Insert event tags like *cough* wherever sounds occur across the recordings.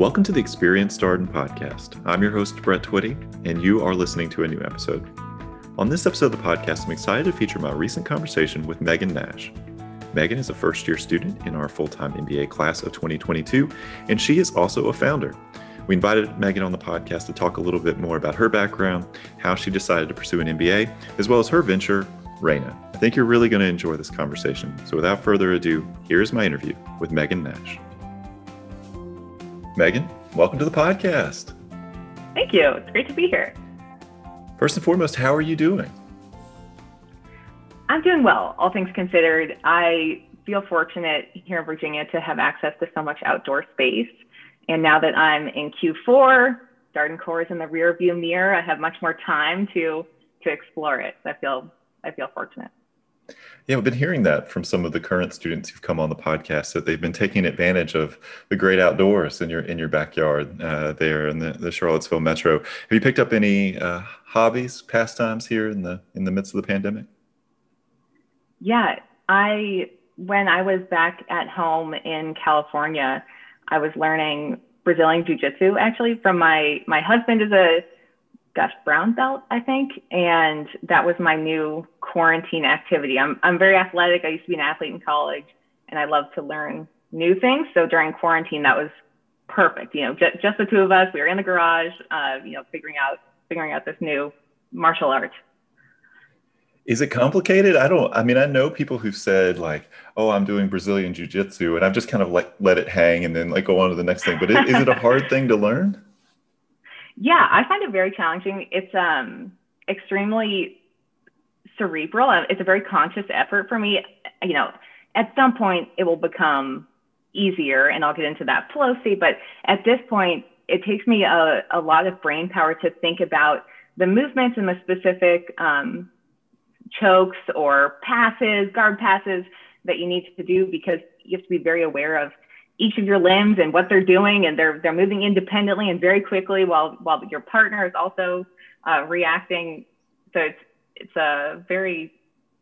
Welcome to the Experience Darden podcast. I'm your host, Brett Twitty, and you are listening to a new episode. On this episode of the podcast, I'm excited to feature my recent conversation with Megan Nash. Megan is a first year student in our full time MBA class of 2022, and she is also a founder. We invited Megan on the podcast to talk a little bit more about her background, how she decided to pursue an MBA, as well as her venture, Raina. I think you're really going to enjoy this conversation. So without further ado, here's my interview with Megan Nash. Megan, welcome to the podcast. Thank you. It's great to be here. First and foremost, how are you doing? I'm doing well, all things considered. I feel fortunate here in Virginia to have access to so much outdoor space. And now that I'm in Q4, Darden Core is in the rear view mirror, I have much more time to to explore it. So I feel I feel fortunate. Yeah, we've been hearing that from some of the current students who've come on the podcast that they've been taking advantage of the great outdoors in your in your backyard uh, there in the, the Charlottesville metro. Have you picked up any uh, hobbies, pastimes here in the in the midst of the pandemic? Yeah, I when I was back at home in California, I was learning Brazilian jiu-jitsu actually from my my husband is a Gus brown belt, I think, and that was my new quarantine activity. I'm I'm very athletic. I used to be an athlete in college, and I love to learn new things. So during quarantine, that was perfect. You know, just, just the two of us. We were in the garage, uh, you know, figuring out figuring out this new martial art. Is it complicated? I don't. I mean, I know people who've said like, "Oh, I'm doing Brazilian jiu-jitsu," and I've just kind of like let it hang and then like go on to the next thing. But is, is it a hard thing to learn? Yeah, I find it very challenging. It's um extremely cerebral. It's a very conscious effort for me. You know, at some point it will become easier, and I'll get into that flow state. But at this point, it takes me a, a lot of brain power to think about the movements and the specific um, chokes or passes, guard passes that you need to do because you have to be very aware of each of your limbs and what they're doing and they're they're moving independently and very quickly while while your partner is also uh, reacting. So it's it's a very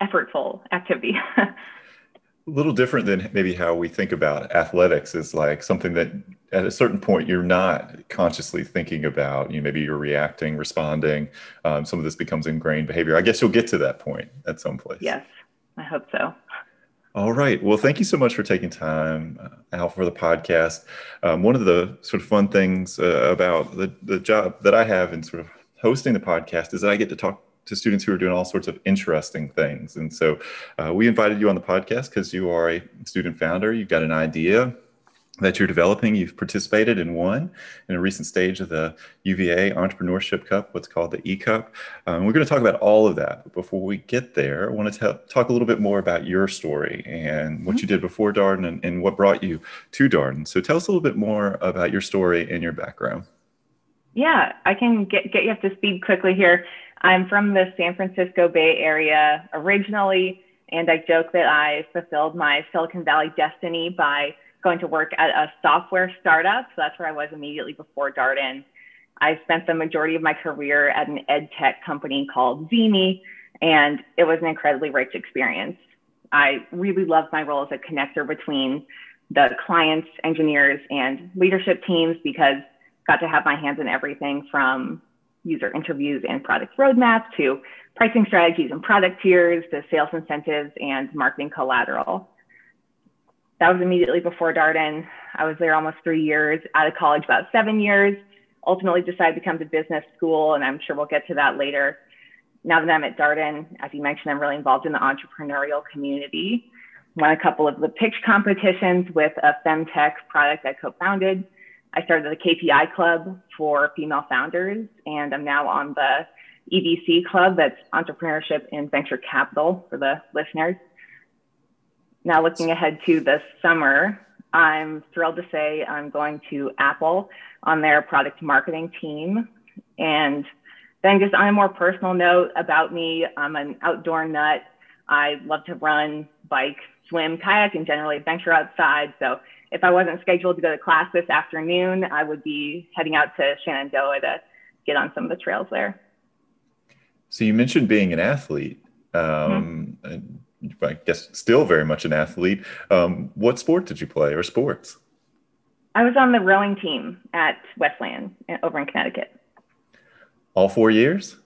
effortful activity. *laughs* A little different than maybe how we think about athletics is like something that at a certain point you're not consciously thinking about. You know, maybe you're reacting responding um, some of this becomes ingrained behavior. I guess you'll get to that point at some place. Yes i hope so all right. Well, thank you so much for taking time uh, out for the podcast. Um, one of the sort of fun things uh, about the, the job that I have in sort of hosting the podcast is that I get to talk to students who are doing all sorts of interesting things. And so uh, we invited you on the podcast because you are a student founder. You've got an idea that you're developing. You've participated in one in a recent stage of the UVA Entrepreneurship Cup, what's called the E Cup. Um, we're going to talk about all of that. But before we get there, I want to t- talk a little bit more about your story and what mm-hmm. you did before Darden and, and what brought you to Darden. So tell us a little bit more about your story and your background. Yeah, I can get, get you up to speed quickly here. I'm from the San Francisco Bay Area originally, and I joke that I fulfilled my Silicon Valley destiny by going to work at a software startup. So that's where I was immediately before Darden. I spent the majority of my career at an ed tech company called Zeme, and it was an incredibly rich experience. I really loved my role as a connector between the clients, engineers, and leadership teams because I got to have my hands in everything from user interviews and product roadmaps to pricing strategies and product tiers to sales incentives and marketing collateral that was immediately before Darden. I was there almost three years, out of college about seven years. Ultimately decided to come to business school, and I'm sure we'll get to that later. Now that I'm at Darden, as you mentioned, I'm really involved in the entrepreneurial community. Won a couple of the pitch competitions with a femtech product I co-founded. I started the KPI Club for female founders, and I'm now on the EVC Club, that's Entrepreneurship and Venture Capital for the listeners now looking ahead to this summer, I'm thrilled to say I'm going to Apple on their product marketing team. And then just on a more personal note about me, I'm an outdoor nut. I love to run, bike, swim, kayak, and generally venture outside. So if I wasn't scheduled to go to class this afternoon, I would be heading out to Shenandoah to get on some of the trails there. So you mentioned being an athlete. Um, mm-hmm. I guess still very much an athlete. Um, what sport did you play or sports? I was on the rowing team at Wesleyan over in Connecticut. All four years?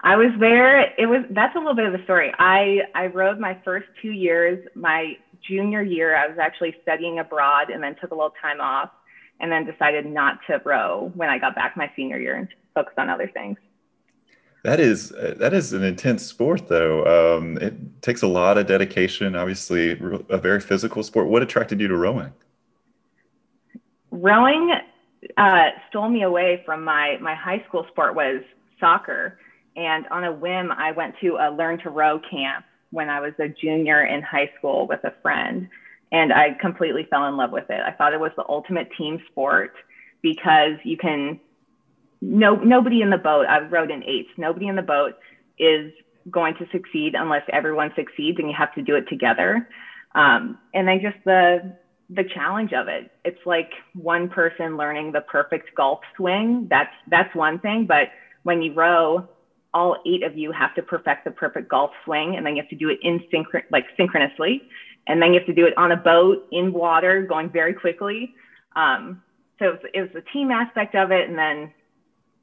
I was there. It was that's a little bit of the story. I I rowed my first two years. My junior year, I was actually studying abroad and then took a little time off, and then decided not to row when I got back my senior year and focused on other things. That is that is an intense sport, though. Um, it takes a lot of dedication. Obviously, a very physical sport. What attracted you to rowing? Rowing uh, stole me away from my my high school sport was soccer and on a whim, I went to a learn to row camp when I was a junior in high school with a friend. And I completely fell in love with it. I thought it was the ultimate team sport because you can, no, nobody in the boat, I rowed in eights, nobody in the boat is going to succeed unless everyone succeeds and you have to do it together. Um, and then just the, the challenge of it. It's like one person learning the perfect golf swing. That's, that's one thing. But when you row, all eight of you have to perfect the perfect golf swing, and then you have to do it in synchron like synchronously, and then you have to do it on a boat in water, going very quickly. Um, so it was, it was the team aspect of it, and then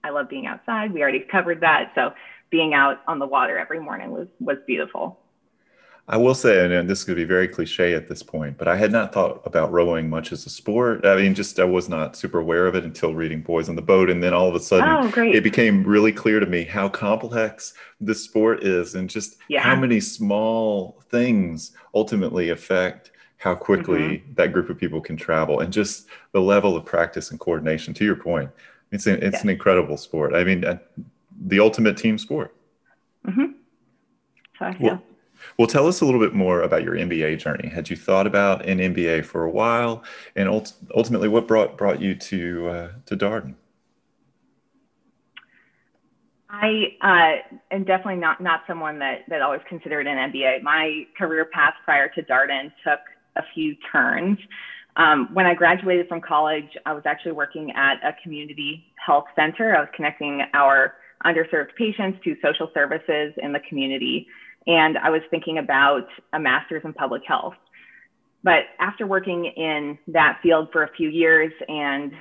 I love being outside. We already covered that, so being out on the water every morning was was beautiful. I will say, and this could be very cliche at this point, but I had not thought about rowing much as a sport. I mean, just I was not super aware of it until reading Boys on the Boat. And then all of a sudden, oh, it became really clear to me how complex this sport is and just yeah. how many small things ultimately affect how quickly mm-hmm. that group of people can travel and just the level of practice and coordination. To your point, it's, an, it's an incredible sport. I mean, uh, the ultimate team sport. Mm-hmm. So, yeah. Well, well, tell us a little bit more about your MBA journey. Had you thought about an MBA for a while, and ult- ultimately, what brought brought you to uh, to Darden? I uh, am definitely not not someone that that always considered an MBA. My career path prior to Darden took a few turns. Um, when I graduated from college, I was actually working at a community health center. I was connecting our underserved patients to social services in the community and I was thinking about a master's in public health. But after working in that field for a few years and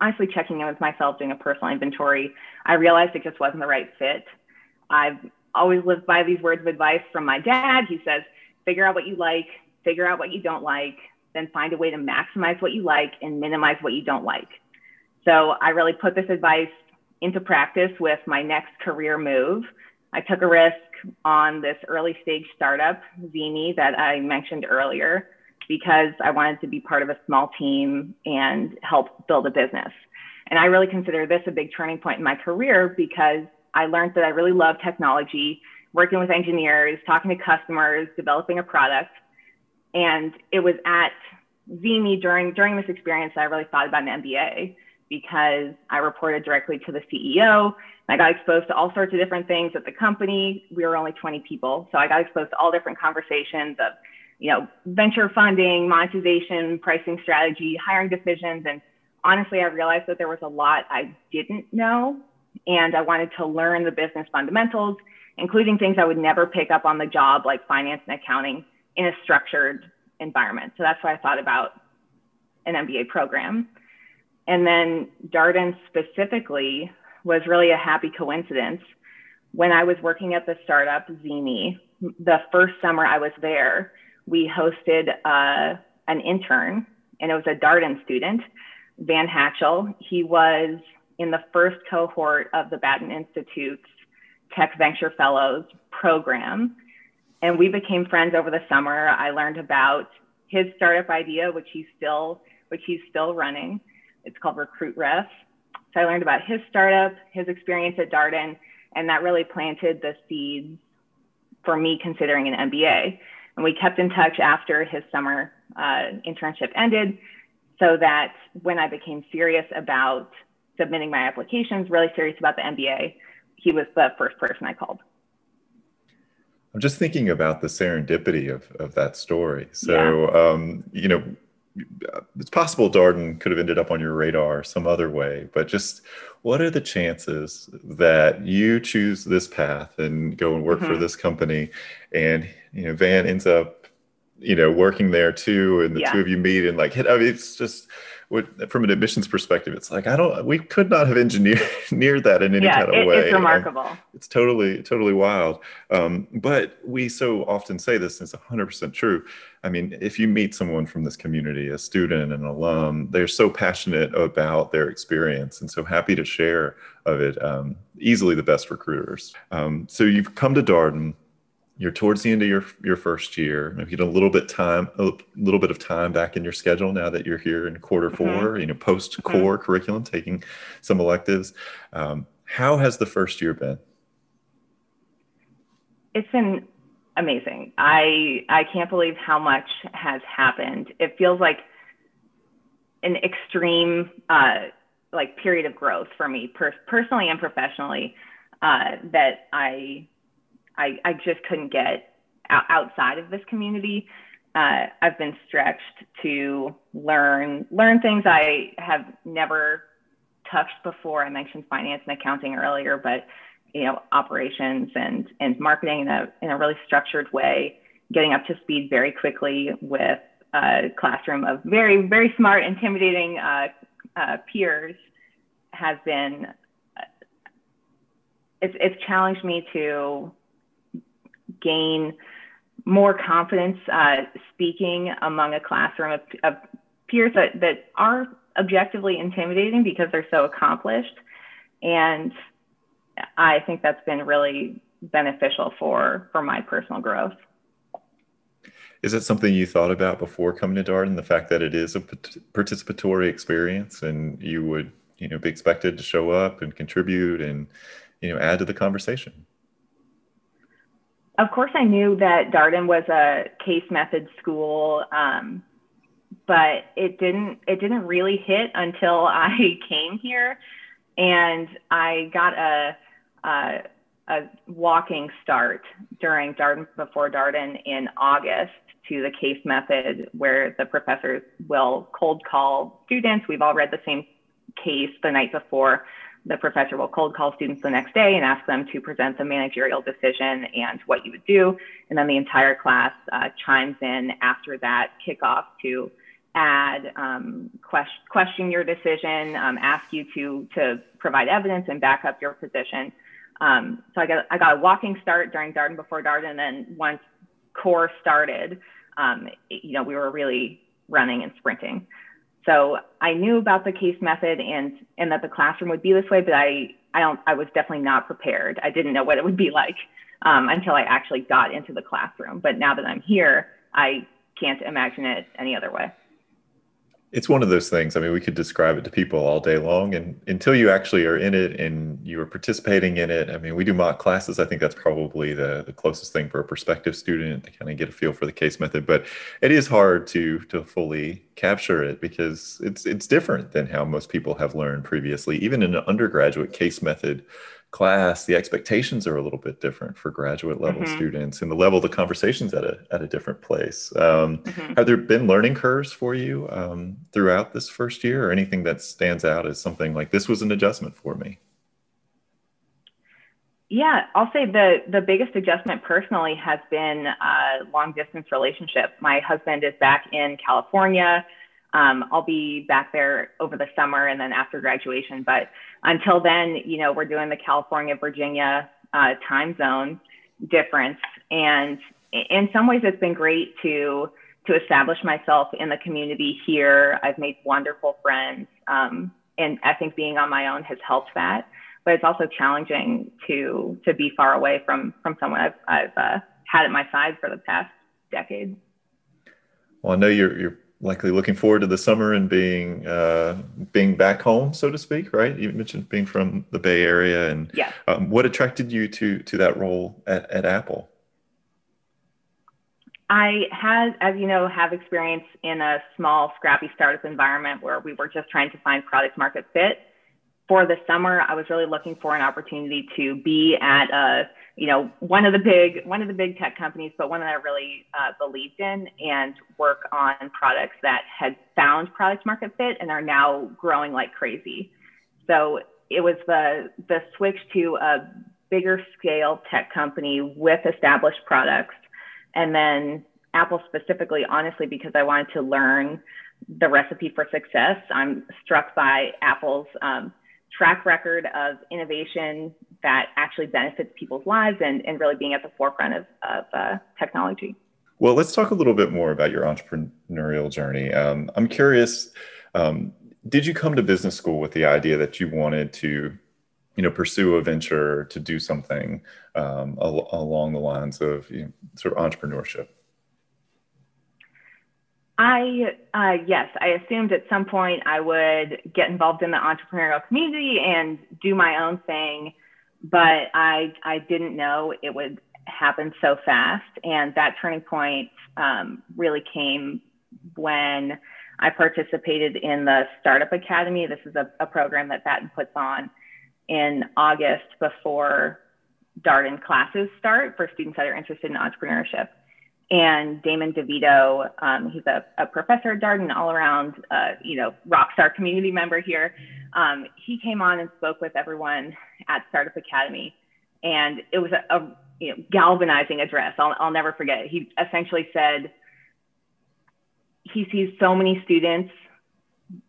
honestly checking in with myself, doing a personal inventory, I realized it just wasn't the right fit. I've always lived by these words of advice from my dad. He says, figure out what you like, figure out what you don't like, then find a way to maximize what you like and minimize what you don't like. So I really put this advice into practice with my next career move. I took a risk on this early stage startup, Zimi, that I mentioned earlier, because I wanted to be part of a small team and help build a business. And I really consider this a big turning point in my career because I learned that I really love technology, working with engineers, talking to customers, developing a product. And it was at Zimi during during this experience that I really thought about an MBA because I reported directly to the CEO. I got exposed to all sorts of different things at the company. We were only 20 people. So I got exposed to all different conversations of, you know, venture funding, monetization, pricing strategy, hiring decisions. And honestly, I realized that there was a lot I didn't know. And I wanted to learn the business fundamentals, including things I would never pick up on the job, like finance and accounting in a structured environment. So that's why I thought about an MBA program. And then Darden specifically was really a happy coincidence. When I was working at the startup Zimi, the first summer I was there, we hosted uh, an intern, and it was a Darden student, Van Hatchell. He was in the first cohort of the Batten Institute's Tech Venture Fellows program. And we became friends over the summer. I learned about his startup idea, which he's still, which he's still running. It's called Recruit Ref. So I learned about his startup, his experience at Darden, and that really planted the seeds for me considering an MBA. And we kept in touch after his summer uh, internship ended so that when I became serious about submitting my applications, really serious about the MBA, he was the first person I called. I'm just thinking about the serendipity of, of that story. So, yeah. um, you know, it's possible Darden could have ended up on your radar some other way, but just what are the chances that you choose this path and go and work mm-hmm. for this company and you know Van ends up you know, working there too, and the yeah. two of you meet and like, I mean, it's just from an admissions perspective, it's like I don't. We could not have engineered *laughs* near that in any yeah, kind of it, way. It's remarkable. It's totally, totally wild. Um, but we so often say this, and it's 100 percent true. I mean, if you meet someone from this community, a student, an alum, they're so passionate about their experience and so happy to share of it. Um, easily the best recruiters. Um, so you've come to Darden you're towards the end of your your first year. Maybe you get a little bit time, a little bit of time back in your schedule now that you're here in quarter mm-hmm. 4 mm-hmm. You know, post core mm-hmm. curriculum, taking some electives. Um, how has the first year been? It's been amazing. I I can't believe how much has happened. It feels like an extreme uh, like period of growth for me per- personally and professionally uh, that I I, I just couldn't get outside of this community. Uh, I've been stretched to learn learn things I have never touched before. I mentioned finance and accounting earlier, but you know operations and and marketing in a in a really structured way, getting up to speed very quickly with a classroom of very very smart, intimidating uh, uh, peers has been uh, it's it's challenged me to gain more confidence uh, speaking among a classroom of, of peers that, that are objectively intimidating because they're so accomplished. And I think that's been really beneficial for, for my personal growth. Is it something you thought about before coming to Darden? The fact that it is a participatory experience, and you would, you know, be expected to show up and contribute and, you know, add to the conversation of course, I knew that Darden was a case method school, um, but it didn't it didn't really hit until *laughs* I came here, and I got a, a, a walking start during Darden before Darden in August to the case method, where the professors will cold call students. We've all read the same case the night before the professor will cold call students the next day and ask them to present the managerial decision and what you would do. And then the entire class uh, chimes in after that kickoff to add, um, question, question your decision, um, ask you to, to provide evidence and back up your position. Um, so I got, I got a walking start during Darden before Darden. And then once core started, um, you know, we were really running and sprinting. So I knew about the case method and and that the classroom would be this way, but I I don't I was definitely not prepared. I didn't know what it would be like um, until I actually got into the classroom. But now that I'm here, I can't imagine it any other way it's one of those things. I mean, we could describe it to people all day long, and until you actually are in it and you are participating in it, I mean, we do mock classes. I think that's probably the, the closest thing for a prospective student to kind of get a feel for the case method. But it is hard to to fully capture it because it's it's different than how most people have learned previously. Even in an undergraduate case method class, the expectations are a little bit different for graduate level mm-hmm. students, and the level of the conversations at a at a different place. Um, mm-hmm. Have there been learning curves for you um, throughout this first year, or anything that stands out as something like this was an adjustment for me? Yeah, I'll say the the biggest adjustment personally has been a long distance relationship. My husband is back in California. Um, I'll be back there over the summer and then after graduation. But until then, you know, we're doing the California Virginia uh, time zone difference, and in some ways, it's been great to to establish myself in the community here. I've made wonderful friends, um, and I think being on my own has helped that. But it's also challenging to to be far away from from someone I've I've uh, had at my side for the past decade. Well, I know you're you're likely looking forward to the summer and being uh, being back home, so to speak, right? You mentioned being from the Bay Area, and yeah. Um, what attracted you to to that role at, at Apple? I had, as you know, have experience in a small, scrappy startup environment where we were just trying to find product market fit. For the summer, I was really looking for an opportunity to be at a you know, one of the big one of the big tech companies, but one that I really uh, believed in, and work on products that had found product market fit and are now growing like crazy. So it was the the switch to a bigger scale tech company with established products, and then Apple specifically, honestly, because I wanted to learn the recipe for success. I'm struck by Apple's um, track record of innovation that actually benefits people's lives and, and really being at the forefront of, of uh, technology. Well, let's talk a little bit more about your entrepreneurial journey. Um, I'm curious, um, did you come to business school with the idea that you wanted to, you know, pursue a venture to do something um, al- along the lines of you know, sort of entrepreneurship? I, uh, yes, I assumed at some point I would get involved in the entrepreneurial community and do my own thing, but I, I didn't know it would happen so fast. And that turning point um, really came when I participated in the Startup Academy. This is a, a program that Batten puts on in August before Darden classes start for students that are interested in entrepreneurship and Damon DeVito, um, he's a, a, professor at Darden, all around, uh, you know, rock star community member here. Um, he came on and spoke with everyone at Startup Academy, and it was a, a you know, galvanizing address. I'll, I'll never forget. He essentially said he sees so many students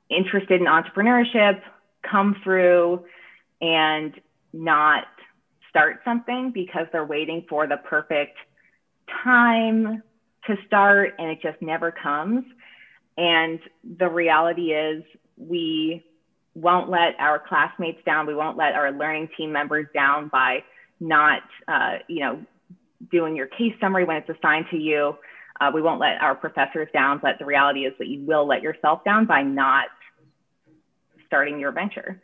interested in entrepreneurship come through and not start something because they're waiting for the perfect time to start and it just never comes. And the reality is, we won't let our classmates down. We won't let our learning team members down by not, uh, you know, doing your case summary when it's assigned to you. Uh, we won't let our professors down, but the reality is that you will let yourself down by not starting your venture.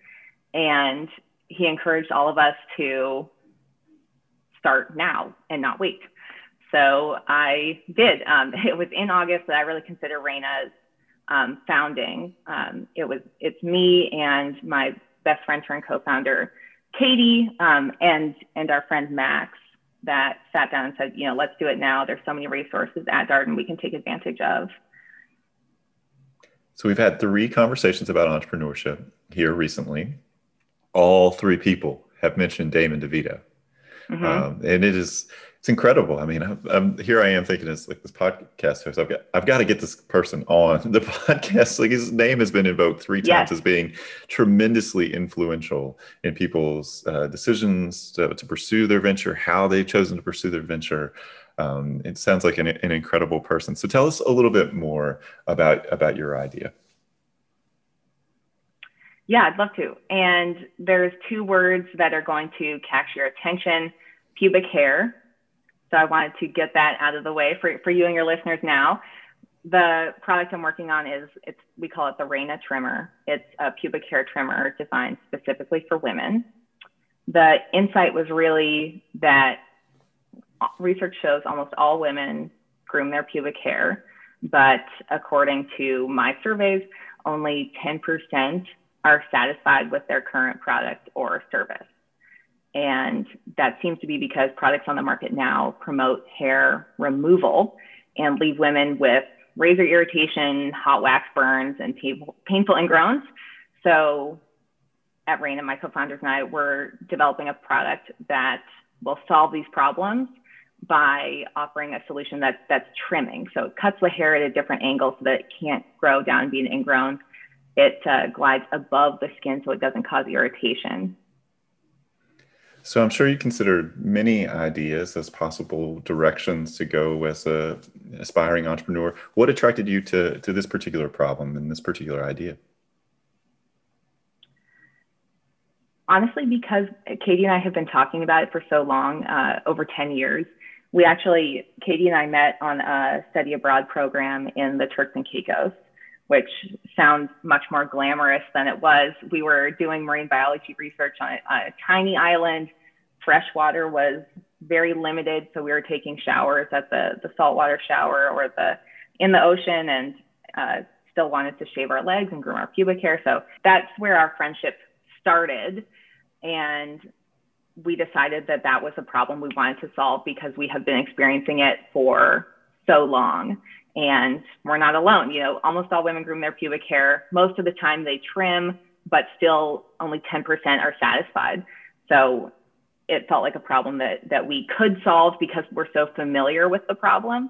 And he encouraged all of us to start now and not wait. So I did. Um, *laughs* it was in August that I really consider Reina's um, founding. Um, it was it's me and my best friend turned co-founder Katie um, and and our friend Max that sat down and said, you know, let's do it now. There's so many resources at Darden we can take advantage of. So we've had three conversations about entrepreneurship here recently. All three people have mentioned Damon DeVito. Mm-hmm. Um, and it is it's incredible. I mean, I'm, I'm, here. I am thinking it's like this podcast host. I've got I've got to get this person on *laughs* the podcast. Like his name has been invoked three times yes. as being tremendously influential in people's uh, decisions to, to, pursue their venture, how they've chosen to pursue their venture. Um, it sounds like an, an incredible person. So tell us a little bit more about about your idea. Yeah, I'd love to. And there's two words that are going to catch your attention: pubic hair so I wanted to get that out of the way for, for you and your listeners now. The product I'm working on is it's we call it the Reina trimmer. It's a pubic hair trimmer designed specifically for women. The insight was really that research shows almost all women groom their pubic hair, but according to my surveys, only 10% are satisfied with their current product or service. And that seems to be because products on the market now promote hair removal and leave women with razor irritation, hot wax burns, and painful, ingrowns. So at Rain and my co-founders and I, we're developing a product that will solve these problems by offering a solution that, that's trimming. So it cuts the hair at a different angle so that it can't grow down and be an ingrown. It uh, glides above the skin so it doesn't cause irritation. So I'm sure you considered many ideas as possible directions to go as a aspiring entrepreneur. What attracted you to, to this particular problem and this particular idea? Honestly, because Katie and I have been talking about it for so long, uh, over 10 years. We actually, Katie and I met on a study abroad program in the Turks and Caicos, which sounds much more glamorous than it was. We were doing marine biology research on a, a tiny island fresh water was very limited. So we were taking showers at the, the saltwater shower or the in the ocean and uh, still wanted to shave our legs and groom our pubic hair. So that's where our friendship started. And we decided that that was a problem we wanted to solve because we have been experiencing it for so long. And we're not alone. You know, almost all women groom their pubic hair. Most of the time they trim, but still only 10% are satisfied. So it felt like a problem that that we could solve because we're so familiar with the problem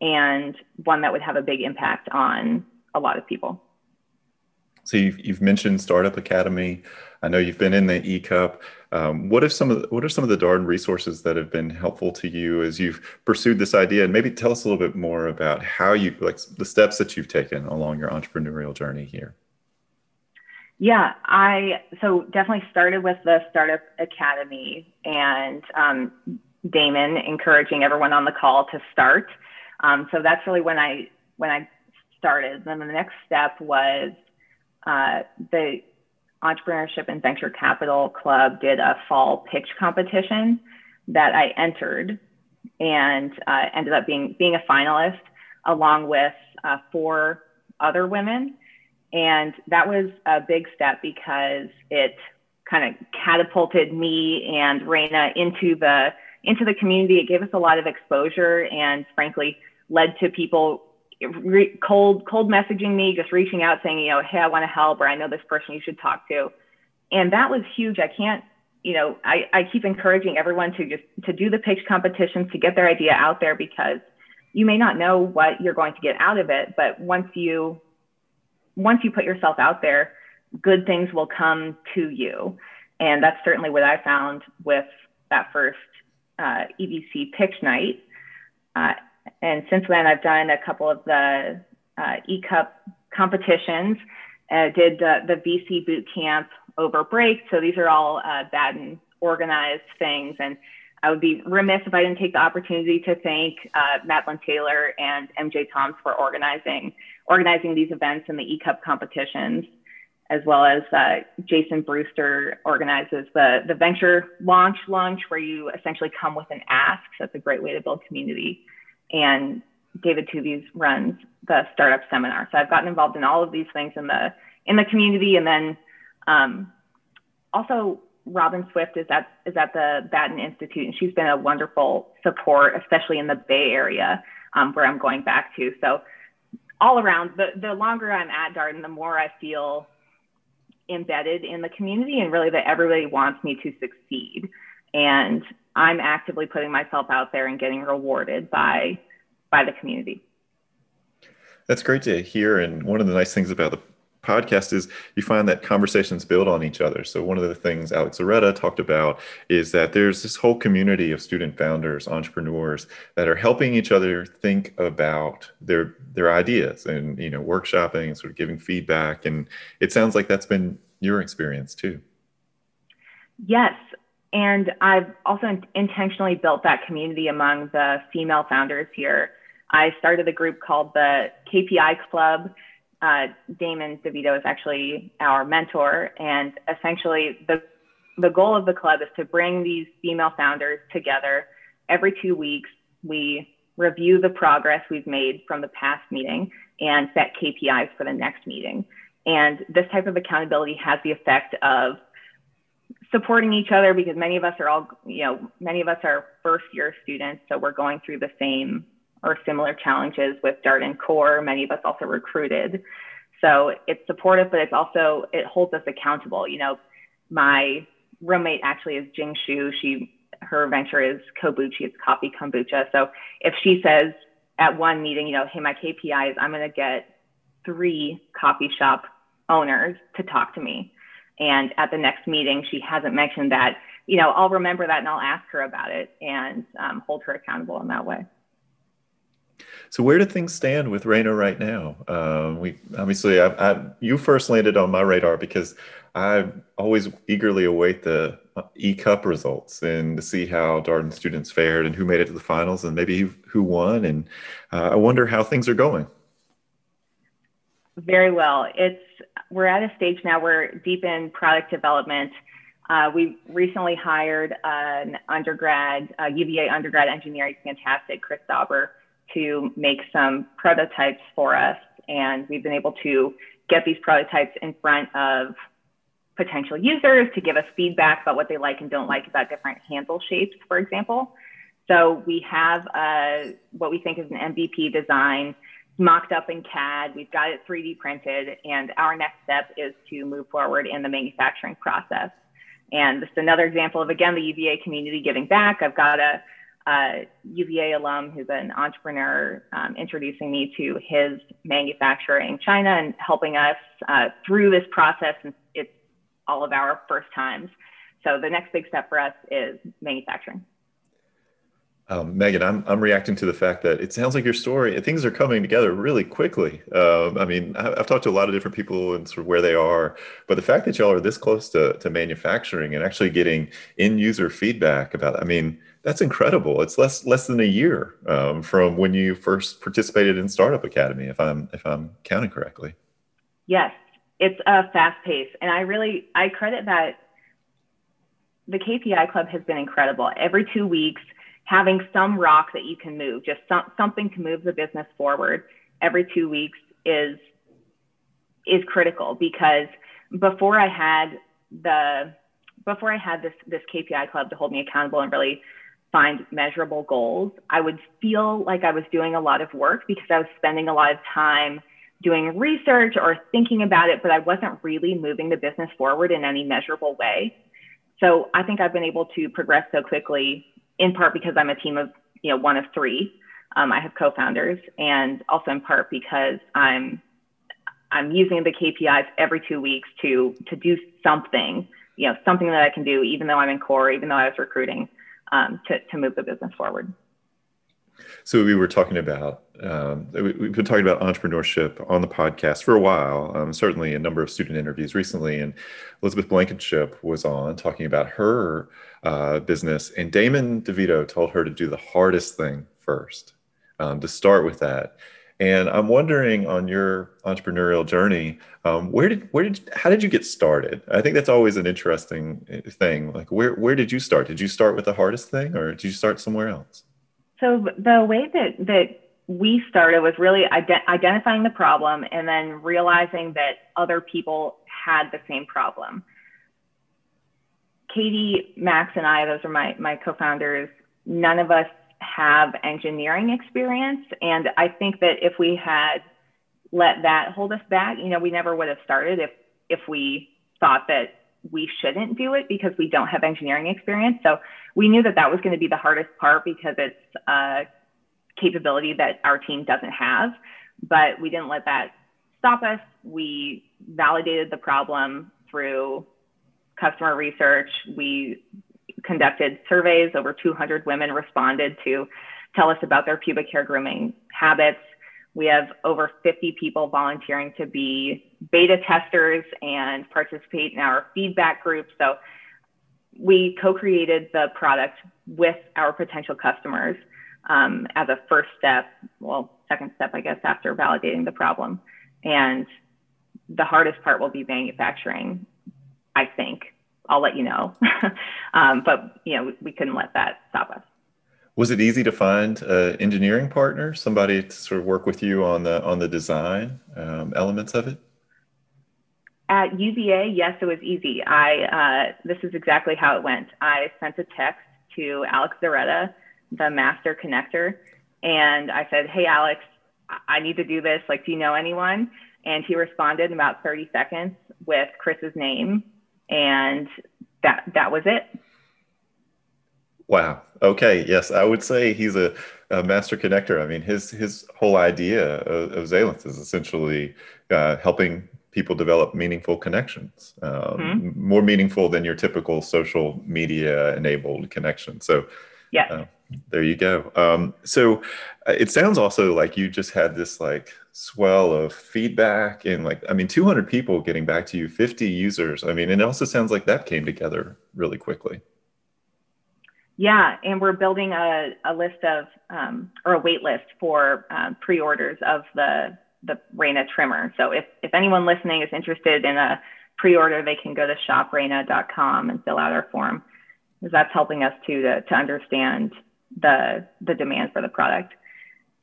and one that would have a big impact on a lot of people. So you've, you've mentioned Startup Academy. I know you've been in the eCup. Um, what are some of the, what are some of the Darden resources that have been helpful to you as you've pursued this idea? And maybe tell us a little bit more about how you like the steps that you've taken along your entrepreneurial journey here. Yeah, I so definitely started with the Startup Academy and um, Damon encouraging everyone on the call to start. Um, so that's really when I when I started. Then the next step was uh, the Entrepreneurship and Venture Capital Club did a fall pitch competition that I entered and uh, ended up being being a finalist along with uh, four other women. And that was a big step because it kind of catapulted me and Raina into the into the community. It gave us a lot of exposure and frankly led to people re- cold cold messaging me, just reaching out saying, you know, hey, I want to help, or I know this person you should talk to, and that was huge. I can't, you know, I, I keep encouraging everyone to just to do the pitch competitions to get their idea out there because you may not know what you're going to get out of it, but once you once you put yourself out there, good things will come to you, and that's certainly what I found with that first uh, EVC pitch night. Uh, and since then, I've done a couple of the uh, eCup competitions. Uh, did the, the VC boot camp over break. So these are all uh, Batten organized things. And I would be remiss if I didn't take the opportunity to thank uh, Madeline Taylor and MJ Toms for organizing organizing these events and the eCup competitions, as well as uh, Jason Brewster organizes the the venture launch lunch, where you essentially come with an ask. So that's a great way to build community and David Tubies runs the startup seminar. So I've gotten involved in all of these things in the in the community, and then um, also Robin Swift is at is at the Batten Institute, and she's been a wonderful support, especially in the Bay Area um, where I'm going back to. So all around, the the longer I'm at Darden, the more I feel embedded in the community, and really that everybody wants me to succeed. And I'm actively putting myself out there and getting rewarded by by the community. That's great to hear. And one of the nice things about the podcast is you find that conversations build on each other. So one of the things Alex Zaretta talked about is that there's this whole community of student founders, entrepreneurs that are helping each other think about their their ideas and you know workshopping and sort of giving feedback. And it sounds like that's been your experience too. Yes, and I've also intentionally built that community among the female founders here. I started a group called the KPI Club. Uh, Damon DeVito is actually our mentor, and essentially the the goal of the club is to bring these female founders together every two weeks. We review the progress we've made from the past meeting and set KPIs for the next meeting. And this type of accountability has the effect of supporting each other because many of us are all, you know, many of us are first year students. So we're going through the same or similar challenges with Darden Core. Many of us also recruited. So it's supportive, but it's also, it holds us accountable. You know, my roommate actually is Jing Shu. She, her venture is Kobuchi, it's coffee kombucha. So if she says at one meeting, you know, hey, my KPI is I'm going to get three coffee shop owners to talk to me and at the next meeting, she hasn't mentioned that. You know, I'll remember that and I'll ask her about it and um, hold her accountable in that way. So where do things stand with Raina right now? Um, we obviously, I, I, you first landed on my radar because I always eagerly await the E Cup results and to see how Darden students fared and who made it to the finals and maybe who won. And uh, I wonder how things are going. Very well. It's we're at a stage now where we're deep in product development. Uh, we recently hired an undergrad, UVA undergrad engineering, fantastic, Chris Dauber, to make some prototypes for us. And we've been able to get these prototypes in front of potential users to give us feedback about what they like and don't like about different handle shapes, for example. So we have uh, what we think is an MVP design mocked up in CAD. We've got it 3D printed, and our next step is to move forward in the manufacturing process. And this is another example of, again, the UVA community giving back. I've got a, uh, UVA alum who's an entrepreneur um, introducing me to his manufacturer in China and helping us uh, through this process. And it's all of our first times. So the next big step for us is manufacturing. Um, Megan, I'm, I'm reacting to the fact that it sounds like your story, things are coming together really quickly. Um, I mean, I've talked to a lot of different people and sort of where they are, but the fact that y'all are this close to, to manufacturing and actually getting in user feedback about, I mean, that's incredible. It's less less than a year um, from when you first participated in Startup Academy, if I'm if I'm counting correctly. Yes, it's a fast pace, and I really I credit that. The KPI Club has been incredible. Every two weeks, having some rock that you can move, just some, something to move the business forward every two weeks is is critical because before I had the before I had this this KPI club to hold me accountable and really find measurable goals, I would feel like I was doing a lot of work because I was spending a lot of time doing research or thinking about it, but I wasn't really moving the business forward in any measurable way. So I think I've been able to progress so quickly in part because I'm a team of, you know, one of three. Um, I have co-founders and also in part because I'm I'm using the KPIs every two weeks to to do something, you know, something that I can do, even though I'm in core, even though I was recruiting, um, to, to move the business forward. So we were talking about um, we've been talking about entrepreneurship on the podcast for a while. Um, certainly, a number of student interviews recently, and Elizabeth Blankenship was on talking about her uh, business, and Damon DeVito told her to do the hardest thing first, um, to start with that. And I'm wondering on your entrepreneurial journey, um, where did where did how did you get started? I think that's always an interesting eh, thing. Like where where did you start? Did you start with the hardest thing, or did you start somewhere else? So the way that that we started was really ident- identifying the problem and then realizing that other people had the same problem. Katie, Max, and I, those are my my co-founders. None of us have engineering experience. And I think that if we had let that hold us back, you know, we never would have started if if we thought that we shouldn't do it because we don't have engineering experience. So we knew that that was going to be the hardest part because it's a capability that our team doesn't have. But we didn't let that stop us. We validated the problem through customer research. We conducted surveys. Over 200 women responded to tell us about their pubic hair grooming habits. We have over 50 people volunteering to be beta testers and participate in our feedback group. So we co-created the product with our potential customers um, as a first step, well, second step, I guess, after validating the problem. And the hardest part will be manufacturing, I think. I'll let you know. *laughs* um, but you know, we couldn't let that stop us. Was it easy to find an engineering partner, somebody to sort of work with you on the on the design um, elements of it? At UVA, yes, it was easy. I uh, this is exactly how it went. I sent a text to Alex Zaretta, the master connector, and I said, "Hey, Alex, I need to do this. Like, do you know anyone?" And he responded in about 30 seconds with Chris's name and that that was it. Wow. Okay. Yes, I would say he's a, a master connector. I mean, his his whole idea of, of is essentially uh, helping people develop meaningful connections, um, mm-hmm. more meaningful than your typical social media enabled connection. So, yeah. Uh, there you go. Um, so uh, it sounds also like you just had this like swell of feedback and like i mean 200 people getting back to you 50 users i mean and it also sounds like that came together really quickly yeah and we're building a, a list of um, or a wait list for um, pre-orders of the the Rayna trimmer so if, if anyone listening is interested in a pre-order they can go to shoprayna.com and fill out our form because that's helping us too to, to understand the the demand for the product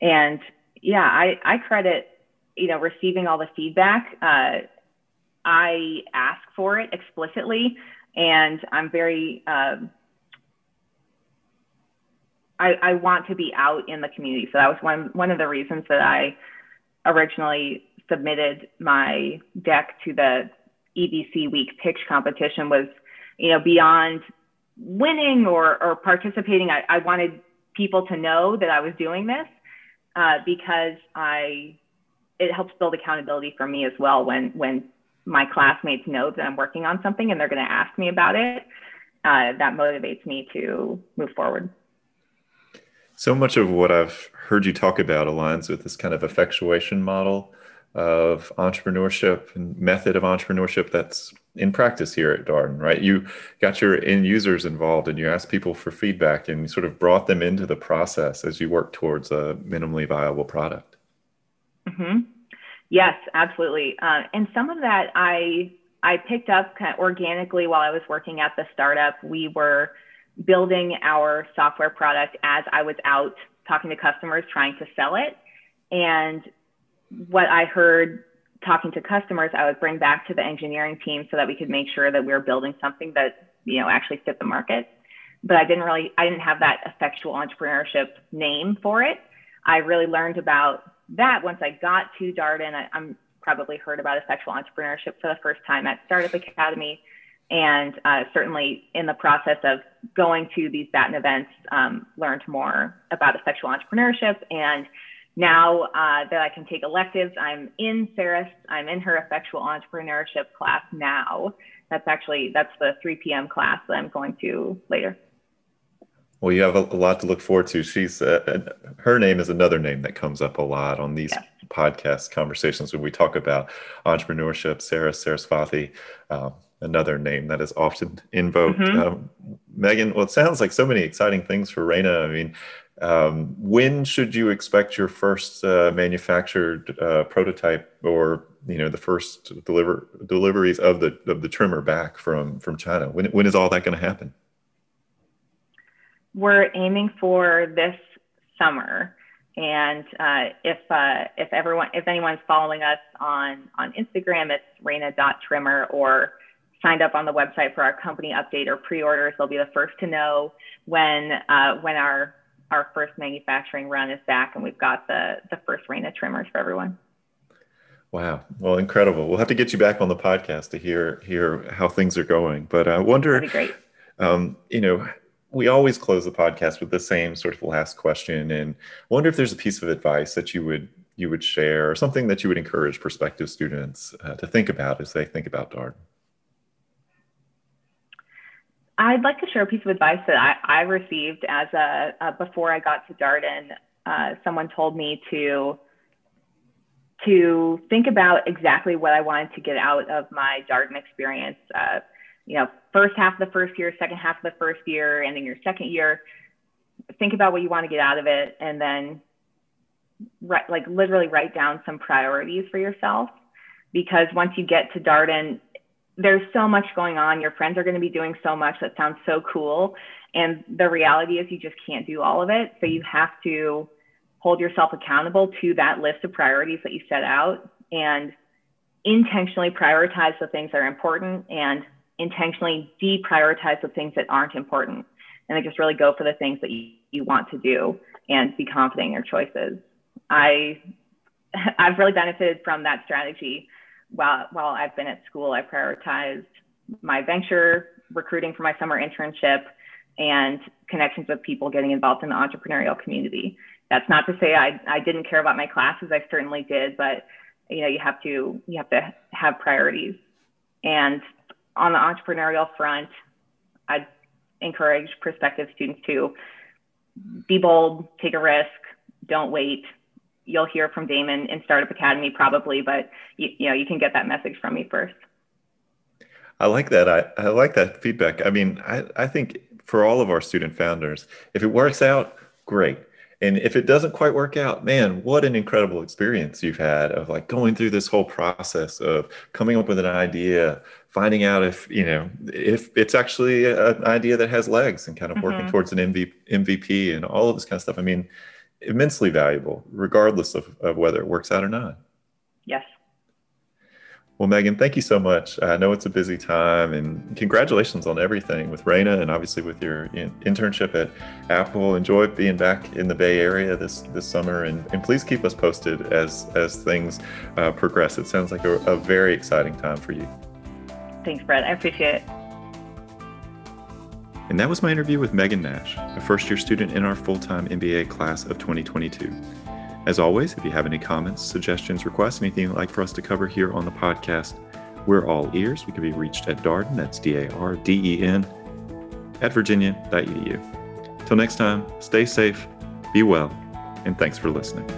and yeah, I, I credit, you know, receiving all the feedback. Uh, I ask for it explicitly, and I'm very, um, I, I want to be out in the community. So that was one, one of the reasons that I originally submitted my deck to the EVC Week pitch competition was, you know, beyond winning or, or participating, I, I wanted people to know that I was doing this uh, because I it helps build accountability for me as well when when my classmates know that I'm working on something and they're going to ask me about it. Uh, that motivates me to move forward. So much of what I've heard you talk about aligns with this kind of effectuation model of entrepreneurship and method of entrepreneurship that's in practice here at Darden, right? You got your end users involved and you asked people for feedback and you sort of brought them into the process as you work towards a minimally viable product. Mm-hmm. Yes, absolutely. Uh, and some of that I I picked up kind of organically while I was working at the startup. We were building our software product as I was out talking to customers trying to sell it. And what I heard talking to customers, I would bring back to the engineering team so that we could make sure that we were building something that, you know, actually fit the market. But I didn't really, I didn't have that effectual entrepreneurship name for it. I really learned about that once I got to Darden. I, am probably heard about effectual entrepreneurship for the first time at Startup Academy. And uh, certainly in the process of going to these Batten events, um, learned more about effectual entrepreneurship and now uh, that I can take electives, I'm in Sarah's, I'm in her effectual entrepreneurship class now. That's actually, that's the 3 p.m. class that I'm going to later. Well, you have a, a lot to look forward to. She's, uh, her name is another name that comes up a lot on these yes. podcast conversations when we talk about entrepreneurship. Sarah Sarasvathy, um, another name that is often invoked. Mm-hmm. Um, Megan, well, it sounds like so many exciting things for Raina. I mean, um, when should you expect your first uh, manufactured uh, prototype, or you know, the first deliver deliveries of the of the trimmer back from from China? When when is all that going to happen? We're aiming for this summer, and uh, if uh, if everyone if anyone's following us on on Instagram, it's Raina.trimmer or signed up on the website for our company update or pre-orders. They'll be the first to know when uh, when our our first manufacturing run is back and we've got the, the first Raina trimmers for everyone. Wow. Well, incredible. We'll have to get you back on the podcast to hear, hear how things are going. But I wonder, great. Um, you know, we always close the podcast with the same sort of last question and I wonder if there's a piece of advice that you would you would share or something that you would encourage prospective students uh, to think about as they think about Darden. I'd like to share a piece of advice that I, I received as a, a, before I got to Darden. Uh, someone told me to to think about exactly what I wanted to get out of my Darden experience. Uh, you know, first half of the first year, second half of the first year, and then your second year. Think about what you want to get out of it, and then write, like literally write down some priorities for yourself. Because once you get to Darden, there's so much going on. Your friends are going to be doing so much that sounds so cool. And the reality is, you just can't do all of it. So you have to hold yourself accountable to that list of priorities that you set out and intentionally prioritize the things that are important and intentionally deprioritize the things that aren't important. And then just really go for the things that you, you want to do and be confident in your choices. I, *laughs* I've really benefited from that strategy while while I've been at school, I prioritized my venture recruiting for my summer internship and connections with people getting involved in the entrepreneurial community. That's not to say I, I didn't care about my classes. I certainly did, but you know, you have to you have to have priorities. And on the entrepreneurial front, I'd encourage prospective students to be bold, take a risk, don't wait, you'll hear from Damon in Startup Academy probably, but you, you know, you can get that message from me first. I like that. I, I like that feedback. I mean, I, I think for all of our student founders, if it works out, great. And if it doesn't quite work out, man, what an incredible experience you've had of like going through this whole process of coming up with an idea, finding out if, you know, if it's actually an idea that has legs and kind of working mm-hmm. towards an MV, MVP and all of this kind of stuff. I mean, immensely valuable, regardless of, of whether it works out or not. Yes. Well, Megan, thank you so much. I know it's a busy time, and congratulations on everything with Raina and obviously with your internship at Apple. Enjoy being back in the Bay Area this this summer, and, and please keep us posted as as things uh, progress. It sounds like a, a very exciting time for you. Thanks, Brett. I appreciate it. And that was my interview with Megan Nash, a first year student in our full time MBA class of 2022. As always, if you have any comments, suggestions, requests, anything you'd like for us to cover here on the podcast, we're all ears. We can be reached at Darden, that's D A R D E N, at virginia.edu. Till next time, stay safe, be well, and thanks for listening.